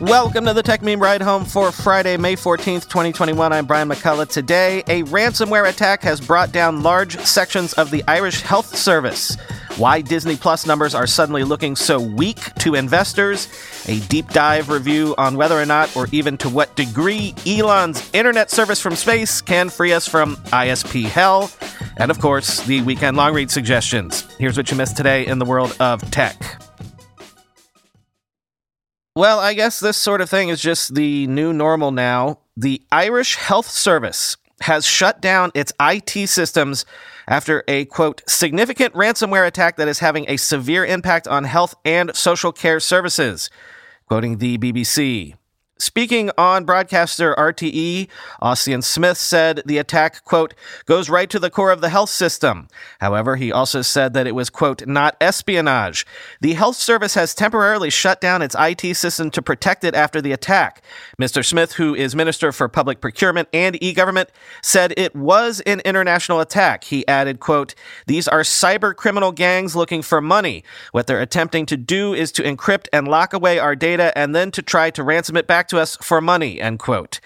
Welcome to the Techmeme Ride Home for Friday, May 14th, 2021. I'm Brian McCullough. Today, a ransomware attack has brought down large sections of the Irish Health Service. Why Disney Plus numbers are suddenly looking so weak to investors, a deep dive review on whether or not, or even to what degree, Elon's internet service from space can free us from ISP hell, and of course, the weekend long read suggestions. Here's what you missed today in the world of tech. Well, I guess this sort of thing is just the new normal now. The Irish Health Service has shut down its IT systems after a quote significant ransomware attack that is having a severe impact on health and social care services, quoting the BBC. Speaking on broadcaster RTE, Ossian Smyth said the attack, quote, goes right to the core of the health system. However, he also said that it was, quote, not espionage. The health service has temporarily shut down its IT system to protect it after the attack. Mr. Smyth, who is Minister for Public Procurement and e-government, said it was an international attack. He added, quote, these are cyber criminal gangs looking for money. What they're attempting to do is to encrypt and lock away our data and then to try to ransom it back to us for money, end quote.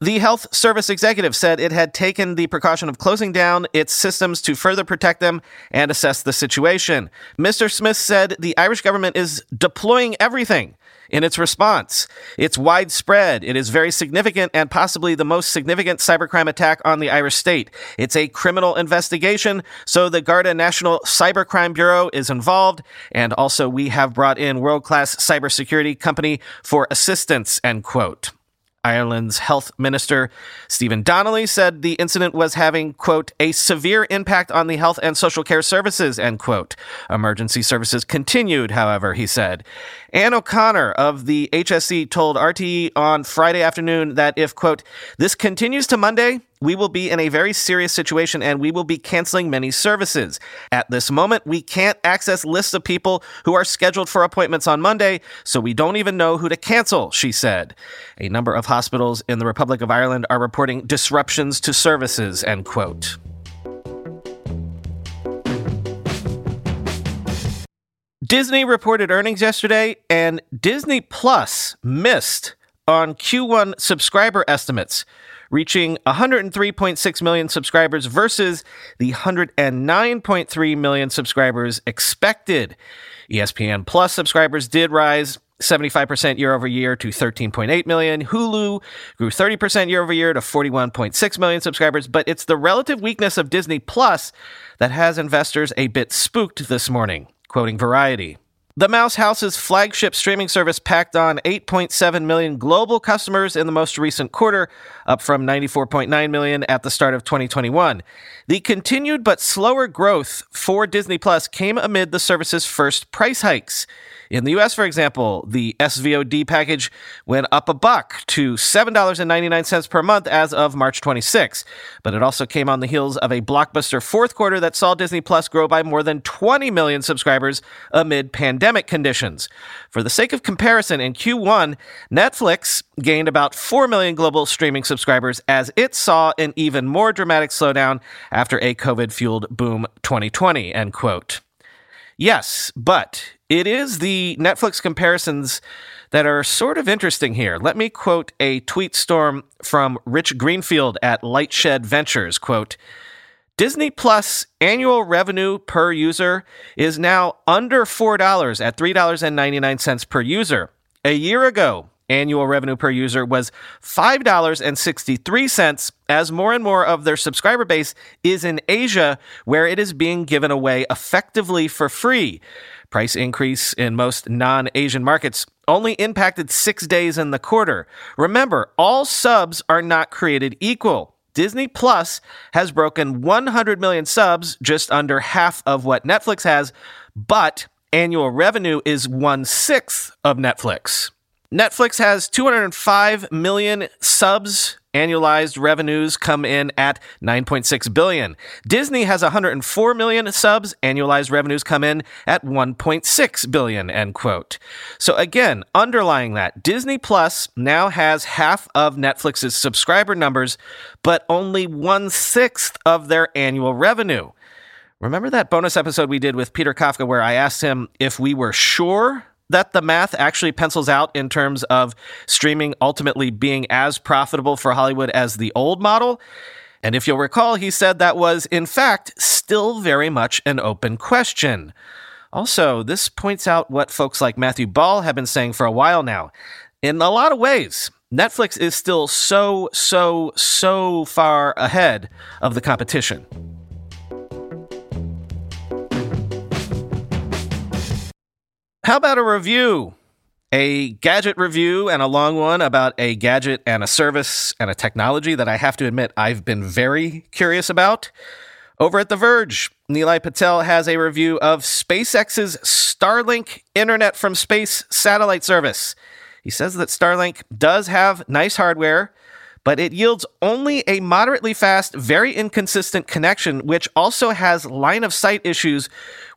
The health service executive said it had taken the precaution of closing down its systems to further protect them and assess the situation. Mr. Smyth said the Irish government is deploying everything in its response. It's widespread. It is very significant and possibly the most significant cybercrime attack on the Irish state. It's a criminal investigation, so the Garda National Cybercrime Bureau is involved, and also we have brought in world-class cybersecurity company for assistance, end quote. Ireland's health minister, Stephen Donnelly, said the incident was having, quote, a severe impact on the health and social care services, end quote. Emergency services continued, however, he said. Anne O'Connor of the HSE told RTE on Friday afternoon that if, quote, this continues to Monday, we will be in a very serious situation and we will be canceling many services. At this moment, we can't access lists of people who are scheduled for appointments on Monday, so we don't even know who to cancel, she said. A number of hospitals in the Republic of Ireland are reporting disruptions to services, end quote. Disney reported earnings yesterday, and Disney Plus missed on Q1 subscriber estimates reaching 103.6 million subscribers versus the 109.3 million subscribers expected. ESPN Plus subscribers did rise 75% year over year to 13.8 million. Hulu grew 30% year over year to 41.6 million subscribers, but it's the relative weakness of Disney Plus that has investors a bit spooked this morning, quoting Variety. The Mouse House's flagship streaming service packed on 8.7 million global customers in the most recent quarter, up from 94.9 million at the start of 2021. The continued but slower growth for Disney Plus came amid the service's first price hikes. In the US, for example, the SVOD package went up a buck to $7.99 per month as of March 26. But it also came on the heels of a blockbuster fourth quarter that saw Disney Plus grow by more than 20 million subscribers amid pandemic conditions. For the sake of comparison, in Q1, Netflix gained about 4 million global streaming subscribers as it saw an even more dramatic slowdown after a COVID fueled boom 2020, end quote. Yes, but it is the Netflix comparisons that are sort of interesting here. Let me quote a tweet storm from Rich Greenfield at Lightshed Ventures. Quote, Disney Plus annual revenue per user is now under $4 at $3.99 per user. A year ago, annual revenue per user was $5.63 as more and more of their subscriber base is in Asia where it is being given away effectively for free. Price increase in most non-Asian markets only impacted 6 days in the quarter. Remember, all subs are not created equal. Disney Plus has broken 100 million subs, just under half of what Netflix has, but annual revenue is one sixth of Netflix. Netflix has 205 million subs. Annualized revenues come in at 9.6 billion. Disney has 104 million subs. Annualized revenues come in at 1.6 billion. End quote. So again, underlying that, Disney Plus now has half of Netflix's subscriber numbers, but only one sixth of their annual revenue. Remember that bonus episode we did with Peter Kafka where I asked him if we were sure that the math actually pencils out in terms of streaming ultimately being as profitable for Hollywood as the old model? And if you'll recall, he said that was, in fact, still very much an open question. Also, this points out what folks like Matthew Ball have been saying for a while now. In a lot of ways, Netflix is still so, so, so far ahead of the competition. How about a review? A gadget review and a long one about a gadget and a service and a technology that I have to admit I've been very curious about. Over at The Verge, Nilay Patel has a review of SpaceX's Starlink Internet from Space satellite service. He says that Starlink does have nice hardware, but it yields only a moderately fast, very inconsistent connection, which also has line of sight issues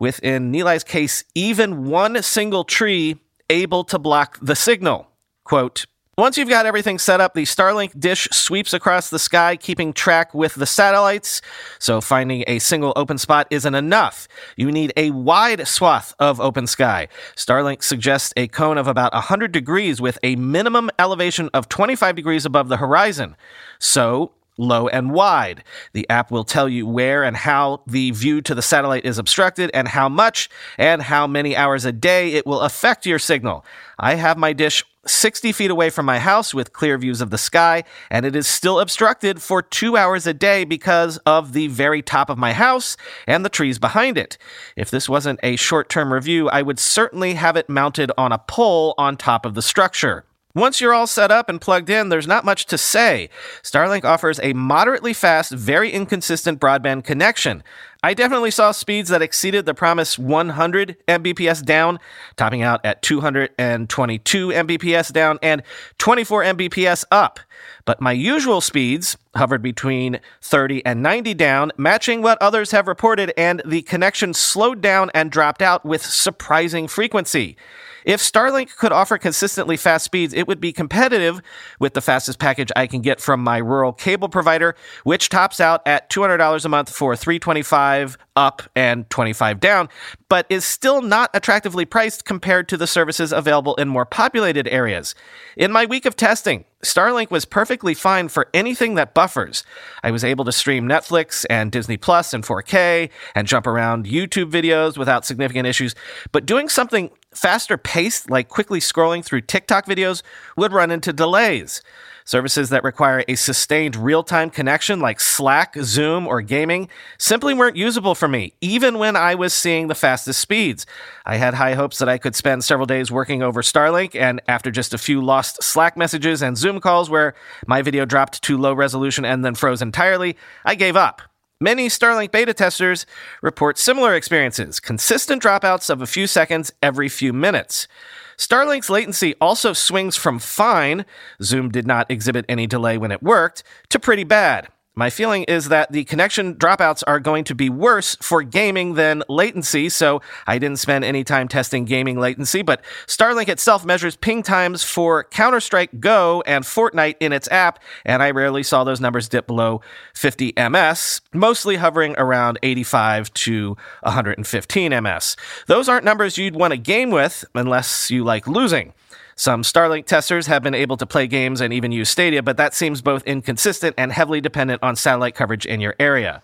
with, in Nilay's case, even one single tree able to block the signal. Quote, once you've got everything set up, the Starlink dish sweeps across the sky, keeping track with the satellites. So finding a single open spot isn't enough. You need a wide swath of open sky. Starlink suggests a cone of about 100 degrees with a minimum elevation of 25 degrees above the horizon. So low and wide. The app will tell you where and how the view to the satellite is obstructed and how much and how many hours a day it will affect your signal. I have my dish 60 feet away from my house with clear views of the sky, and it is still obstructed for two hours a day because of the very top of my house and the trees behind it. If this wasn't a short term review, I would certainly have it mounted on a pole on top of the structure. Once you're all set up and plugged in, there's not much to say. Starlink offers a moderately fast, very inconsistent broadband connection. I definitely saw speeds that exceeded the promised 100 Mbps down, topping out at 222 Mbps down and 24 Mbps up. But my usual speeds hovered between 30 and 90 down, matching what others have reported, and the connection slowed down and dropped out with surprising frequency. If Starlink could offer consistently fast speeds, it would be competitive with the fastest package I can get from my rural cable provider, which tops out at $200 a month for 325 up and 25 down, but is still not attractively priced compared to the services available in more populated areas. In my week of testing, Starlink was perfectly fine for anything that buffers. I was able to stream Netflix and Disney Plus in 4K and jump around YouTube videos without significant issues, but doing something faster paced, like quickly scrolling through TikTok videos, would run into delays. Services that require a sustained real time connection, like Slack, Zoom, or gaming, simply weren't usable for me, even when I was seeing the fastest speeds. I had high hopes that I could spend several days working over Starlink, and after just a few lost Slack messages and Zoom calls where my video dropped to low resolution and then froze entirely, I gave up. Many Starlink beta testers report similar experiences, consistent dropouts of a few seconds every few minutes. Starlink's latency also swings from fine, Zoom did not exhibit any delay when it worked, to pretty bad. My feeling is that the connection dropouts are going to be worse for gaming than latency, so I didn't spend any time testing gaming latency, but Starlink itself measures ping times for Counter Strike Go and Fortnite in its app, and I rarely saw those numbers dip below 50 ms, mostly hovering around 85 to 115 ms. Those aren't numbers you'd want to game with unless you like losing. Some Starlink testers have been able to play games and even use Stadia, but that seems both inconsistent and heavily dependent on satellite coverage in your area.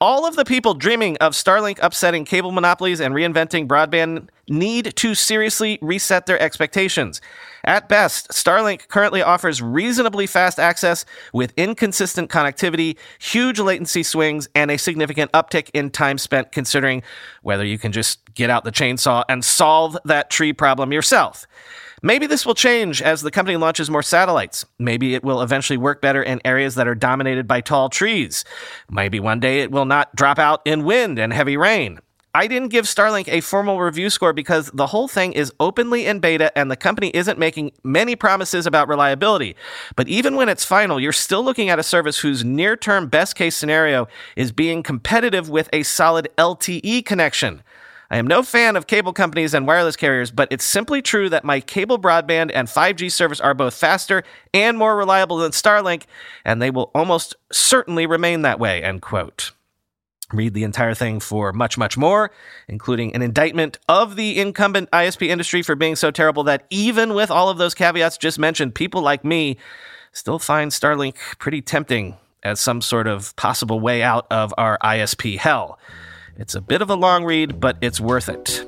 All of the people dreaming of Starlink upsetting cable monopolies and reinventing broadband need to seriously reset their expectations. At best, Starlink currently offers reasonably fast access with inconsistent connectivity, huge latency swings, and a significant uptick in time spent considering whether you can just get out the chainsaw and solve that tree problem yourself. Maybe this will change as the company launches more satellites. Maybe it will eventually work better in areas that are dominated by tall trees. Maybe one day it will not drop out in wind and heavy rain. I didn't give Starlink a formal review score because the whole thing is openly in beta and the company isn't making many promises about reliability. But even when it's final, you're still looking at a service whose near term best case scenario is being competitive with a solid LTE connection. I am no fan of cable companies and wireless carriers, but it's simply true that my cable broadband and 5G service are both faster and more reliable than Starlink, and they will almost certainly remain that way, end quote. Read the entire thing for much, much more, including an indictment of the incumbent ISP industry for being so terrible that even with all of those caveats just mentioned, people like me still find Starlink pretty tempting as some sort of possible way out of our ISP hell. It's a bit of a long read, but it's worth it.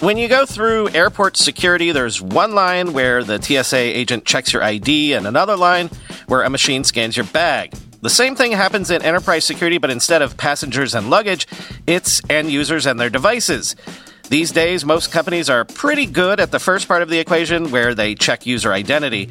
When you go through airport security, there's one line where the TSA agent checks your ID and another line where a machine scans your bag. The same thing happens in enterprise security, but instead of passengers and luggage, it's end users and their devices. These days, most companies are pretty good at the first part of the equation where they check user identity,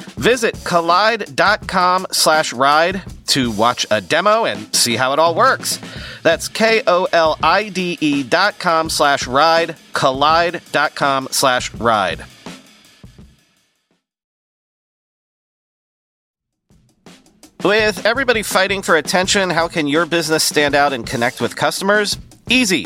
Visit kolide.com slash ride to watch a demo and see how it all works. That's K-O-L-I-D-E dot com slash ride, kolide.com slash ride. With everybody fighting for attention, how can your business stand out and connect with customers? Easy.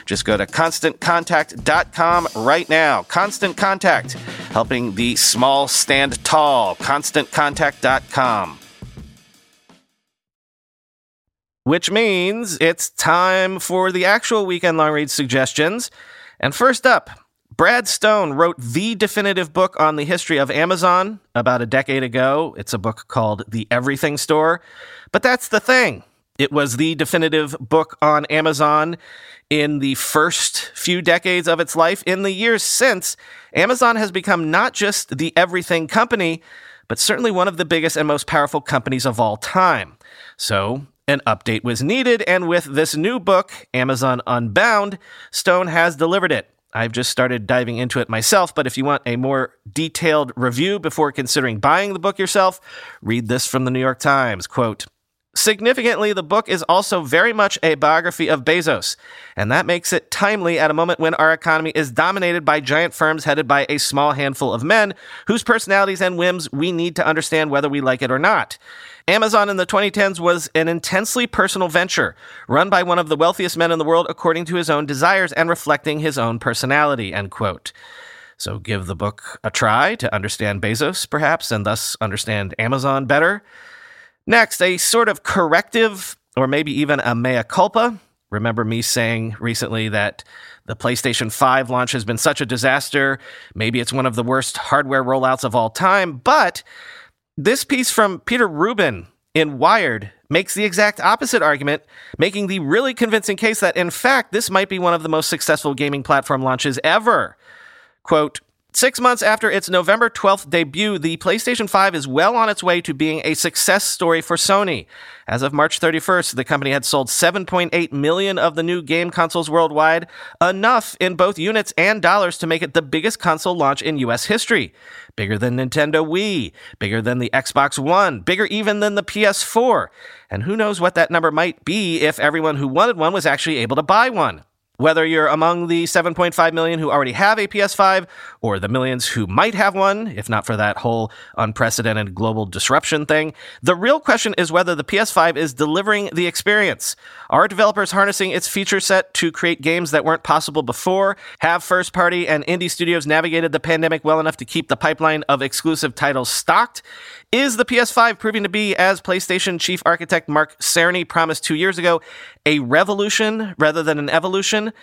Just go to constantcontact.com right now. Constant Contact, helping the small stand tall. ConstantContact.com. Which means it's time for the actual weekend long read suggestions. And first up, Brad Stone wrote the definitive book on the history of Amazon about a decade ago. It's a book called The Everything Store. But that's the thing. It was the definitive book on Amazon in the first few decades of its life. In the years since, Amazon has become not just the everything company, but certainly one of the biggest and most powerful companies of all time. So, an update was needed, and with this new book, Amazon Unbound, Stone has delivered it. I've just started diving into it myself, but if you want a more detailed review before considering buying the book yourself, read this from the New York Times. Quote, Significantly, the book is also very much a biography of Bezos, and that makes it timely at a moment when our economy is dominated by giant firms headed by a small handful of men whose personalities and whims we need to understand whether we like it or not. Amazon in the 2010s was an intensely personal venture, run by one of the wealthiest men in the world according to his own desires and reflecting his own personality, end quote. So give the book a try to understand Bezos, perhaps, and thus understand Amazon better. Next, a sort of corrective or maybe even a mea culpa. Remember me saying recently that the PlayStation 5 launch has been such a disaster. Maybe it's one of the worst hardware rollouts of all time. But this piece from Peter Rubin in Wired makes the exact opposite argument, making the really convincing case that, in fact, this might be one of the most successful gaming platform launches ever. Quote, Six months after its November 12th debut, the PlayStation 5 is well on its way to being a success story for Sony. As of March 31st, the company had sold 7.8 million of the new game consoles worldwide, enough in both units and dollars to make it the biggest console launch in US history. Bigger than Nintendo Wii, bigger than the Xbox One, bigger even than the PS4. And who knows what that number might be if everyone who wanted one was actually able to buy one. Whether you're among the 7.5 million who already have a PS5 or the millions who might have one, if not for that whole unprecedented global disruption thing, the real question is whether the PS5 is delivering the experience. Are developers harnessing its feature set to create games that weren't possible before? Have first party and indie studios navigated the pandemic well enough to keep the pipeline of exclusive titles stocked? Is the PS5 proving to be, as PlayStation chief architect Mark Cerny promised two years ago, a revolution rather than an evolution?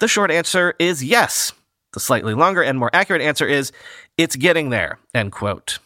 The short answer is yes. The slightly longer and more accurate answer is it's getting there. End quote.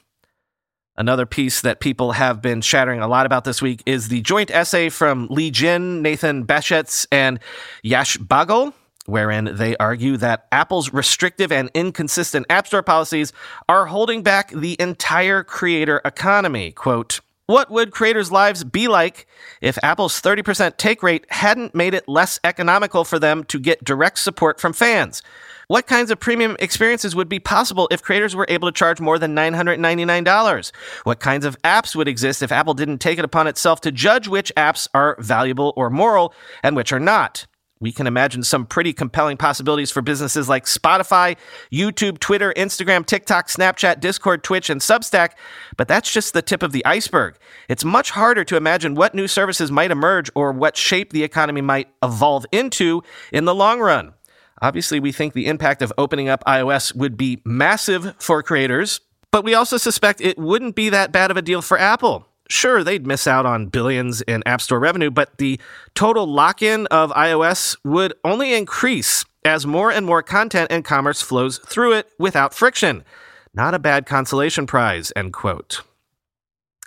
Another piece that people have been chattering a lot about this week is the joint essay from Li Jin, Nathan Baschez, and Yash Bhagal wherein they argue that Apple's restrictive and inconsistent App Store policies are holding back the entire creator economy. Quote, what would creators' lives be like if Apple's 30% take rate hadn't made it less economical for them to get direct support from fans? What kinds of premium experiences would be possible if creators were able to charge more than $999? What kinds of apps would exist if Apple didn't take it upon itself to judge which apps are valuable or moral and which are not? We can imagine some pretty compelling possibilities for businesses like Spotify, YouTube, Twitter, Instagram, TikTok, Snapchat, Discord, Twitch, and Substack, but that's just the tip of the iceberg. It's much harder to imagine what new services might emerge or what shape the economy might evolve into in the long run. Obviously, we think the impact of opening up iOS would be massive for creators, but we also suspect it wouldn't be that bad of a deal for Apple sure, they'd miss out on billions in App Store revenue, but the total lock in of iOS would only increase as more and more content and commerce flows through it without friction. Not a bad consolation prize, end quote.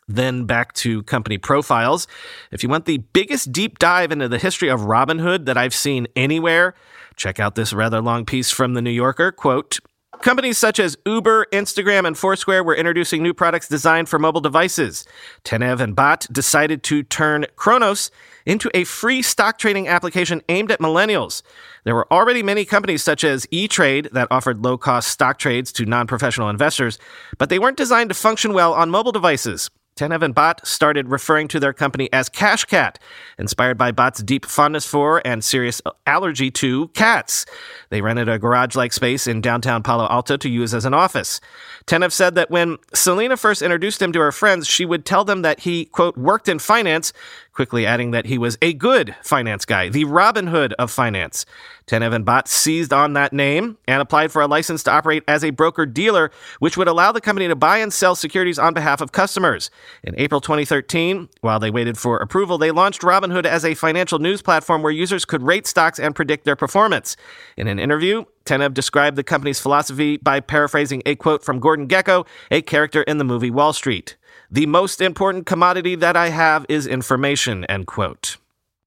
Then back to company profiles. If you want the biggest deep dive into the history of Robinhood that I've seen anywhere, check out this rather long piece from the New Yorker. Quote, Companies such as Uber, Instagram, and Foursquare were introducing new products designed for mobile devices. Tenev and Bhatt decided to turn Kronos into a free stock trading application aimed at millennials. There were already many companies such as E-Trade that offered low-cost stock trades to non-professional investors, but they weren't designed to function well on mobile devices. Tenev and Bhatt started referring to their company as Cash Cat, inspired by Bhatt's deep fondness for and serious allergy to cats. They rented a garage like space in downtown Palo Alto to use as an office. Tenev said that when Selena first introduced him to her friends, she would tell them that he, quote, worked in finance, quickly adding that he was a good finance guy, the Robin Hood of finance. Tenev and Bhatt seized on that name and applied for a license to operate as a broker dealer, which would allow the company to buy and sell securities on behalf of customers. In April 2013, while they waited for approval, they launched Robinhood as a financial news platform where users could rate stocks and predict their performance. In an interview, Tenev described the company's philosophy by paraphrasing a quote from Gordon Gekko, a character in the movie Wall Street. The most important commodity that I have is information, end quote.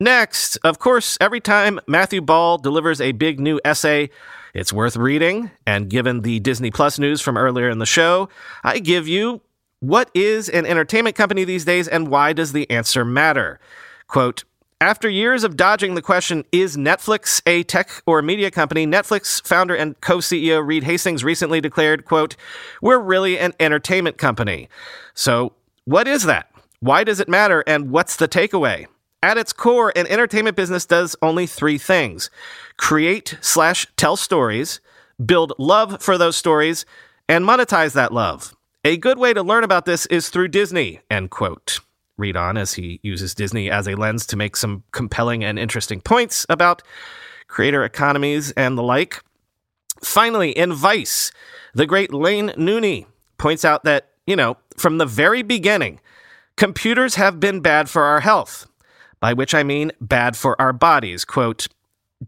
Next, of course, every time Matthew Ball delivers a big new essay, it's worth reading. And given the Disney Plus news from earlier in the show, I give you what is an entertainment company these days and why does the answer matter? Quote, after years of dodging the question, is Netflix a tech or media company? Netflix founder and co-CEO Reed Hastings recently declared, quote, we're really an entertainment company. So what is that? Why does it matter? And what's the takeaway? At its core, an entertainment business does only three things create slash tell stories, build love for those stories, and monetize that love. A good way to learn about this is through Disney, end quote read on as he uses Disney as a lens to make some compelling and interesting points about creator economies and the like. Finally, in Vice, the great Laine Nooney points out that, you know, from the very beginning, computers have been bad for our health, by which I mean bad for our bodies. Quote,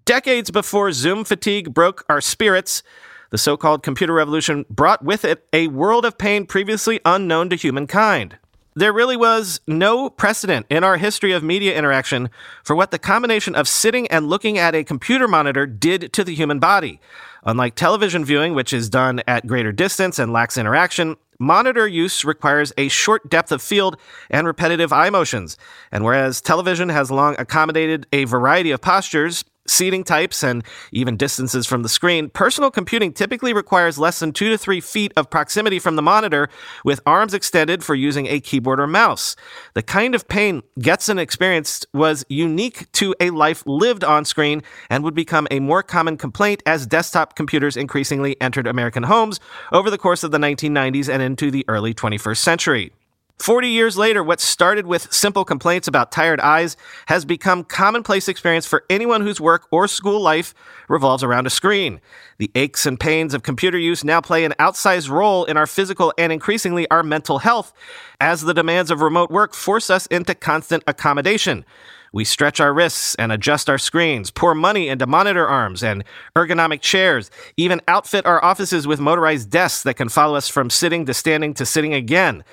decades before Zoom fatigue broke our spirits, the so called computer revolution brought with it a world of pain previously unknown to humankind. There really was no precedent in our history of media interaction for what the combination of sitting and looking at a computer monitor did to the human body. Unlike television viewing, which is done at greater distance and lacks interaction, monitor use requires a short depth of field and repetitive eye motions. And whereas television has long accommodated a variety of postures, seating types, and even distances from the screen, personal computing typically requires less than two to three feet of proximity from the monitor, with arms extended for using a keyboard or mouse. The kind of pain Getson experienced was unique to a life lived on screen and would become a more common complaint as desktop computers increasingly entered American homes over the course of the 1990s and into the early 21st century. 40 years later, what started with simple complaints about tired eyes has become commonplace experience for anyone whose work or school life revolves around a screen. The aches and pains of computer use now play an outsized role in our physical and increasingly our mental health as the demands of remote work force us into constant accommodation. We stretch our wrists and adjust our screens, pour money into monitor arms and ergonomic chairs, even outfit our offices with motorized desks that can follow us from sitting to standing to sitting again.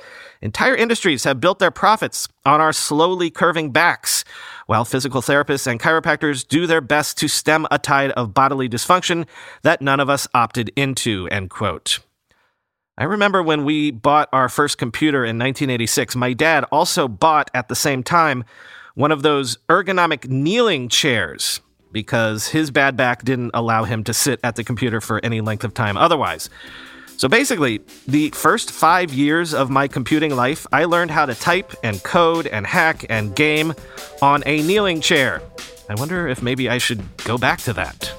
Entire industries have built their profits on our slowly curving backs, while physical therapists and chiropractors do their best to stem a tide of bodily dysfunction that none of us opted into, end quote. I remember when we bought our first computer in 1986, my dad also bought at the same time one of those ergonomic kneeling chairs because his bad back didn't allow him to sit at the computer for any length of time otherwise. So basically, the first five years of my computing life, I learned how to type and code and hack and game on a kneeling chair. I wonder if maybe I should go back to that.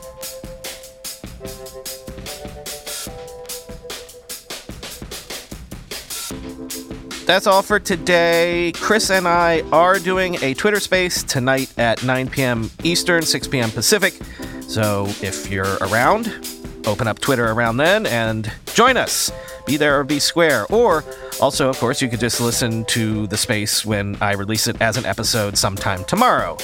That's all for today. Chris and I are doing a Twitter space tonight at 9 p.m. Eastern, 6 p.m. Pacific. So if you're around, open up Twitter around then and join us. Be there or be square. Or also, of course, you could just listen to the space when I release it as an episode sometime tomorrow.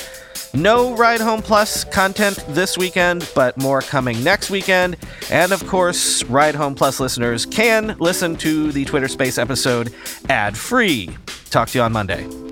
No Ride Home Plus content this weekend, but more coming next weekend. And of course, Ride Home Plus listeners can listen to the Twitter Space episode ad free. Talk to you on Monday.